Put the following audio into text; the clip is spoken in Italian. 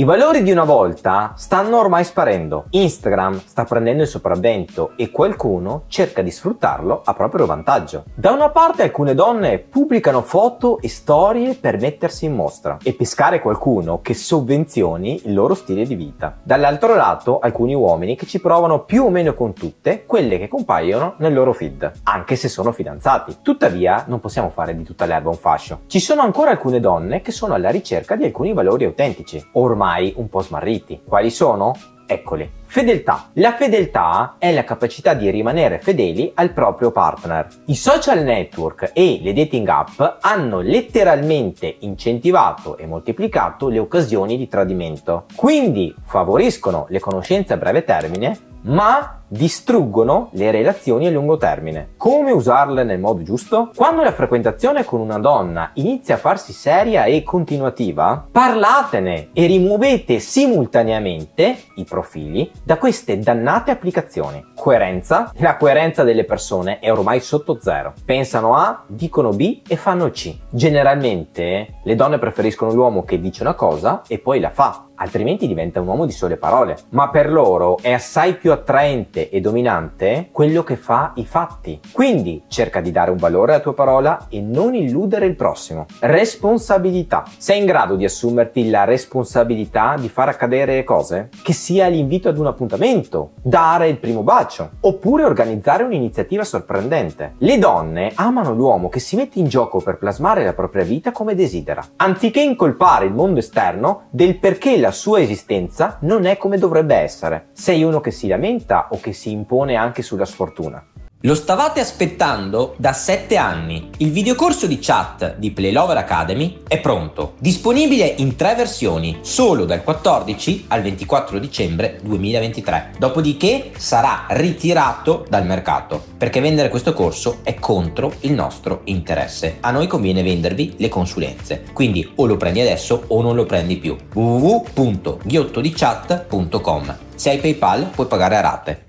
I valori di una volta stanno ormai sparendo. Instagram sta prendendo il sopravvento e qualcuno cerca di sfruttarlo a proprio vantaggio. Da una parte alcune donne pubblicano foto e storie per mettersi in mostra e pescare qualcuno che sovvenzioni il loro stile di vita. Dall'altro lato alcuni uomini che ci provano più o meno con tutte quelle che compaiono nel loro feed, anche se sono fidanzati. Tuttavia non possiamo fare di tutta l'erba un fascio. Ci sono ancora alcune donne che sono alla ricerca di alcuni valori autentici. Ormai ormai un po' smarriti. Quali sono? Eccoli. Fedeltà. La fedeltà è la capacità di rimanere fedeli al proprio partner. I social network e le dating app hanno letteralmente incentivato e moltiplicato le occasioni di tradimento. Quindi favoriscono le conoscenze a breve termine, ma distruggono le relazioni a lungo termine. Come usarle nel modo giusto? Quando la frequentazione con una donna inizia a farsi seria e continuativa, parlatene e rimuovete simultaneamente i profili da queste dannate applicazioni. Coerenza? La coerenza delle persone è ormai sotto zero. Pensano A, dicono B e fanno C. Generalmente le donne preferiscono l'uomo che dice una cosa e poi la fa, altrimenti diventa un uomo di sole parole. Ma per loro è assai più attraente e dominante quello che fa i fatti. Quindi cerca di dare un valore alla tua parola e non illudere il prossimo. Responsabilità. Sei in grado di assumerti la responsabilità di far accadere cose? Che sia l'invito ad un appuntamento, dare il primo bacio, oppure organizzare un'iniziativa sorprendente. Le donne amano l'uomo che si mette in gioco per plasmare la propria vita come desidera, anziché incolpare il mondo esterno del perché la sua esistenza non è come dovrebbe essere. Sei uno che si lamenta o che si impone anche sulla sfortuna. Lo stavate aspettando da 7 anni. Il videocorso di chat di Playlover Academy è pronto, disponibile in tre versioni, solo dal 14 al 24 dicembre 2023. Dopodiché sarà ritirato dal mercato, perché vendere questo corso è contro il nostro interesse. A noi conviene vendervi le consulenze, quindi o lo prendi adesso o non lo prendi più. www.ghiottodichat.com Se hai PayPal puoi pagare a rate.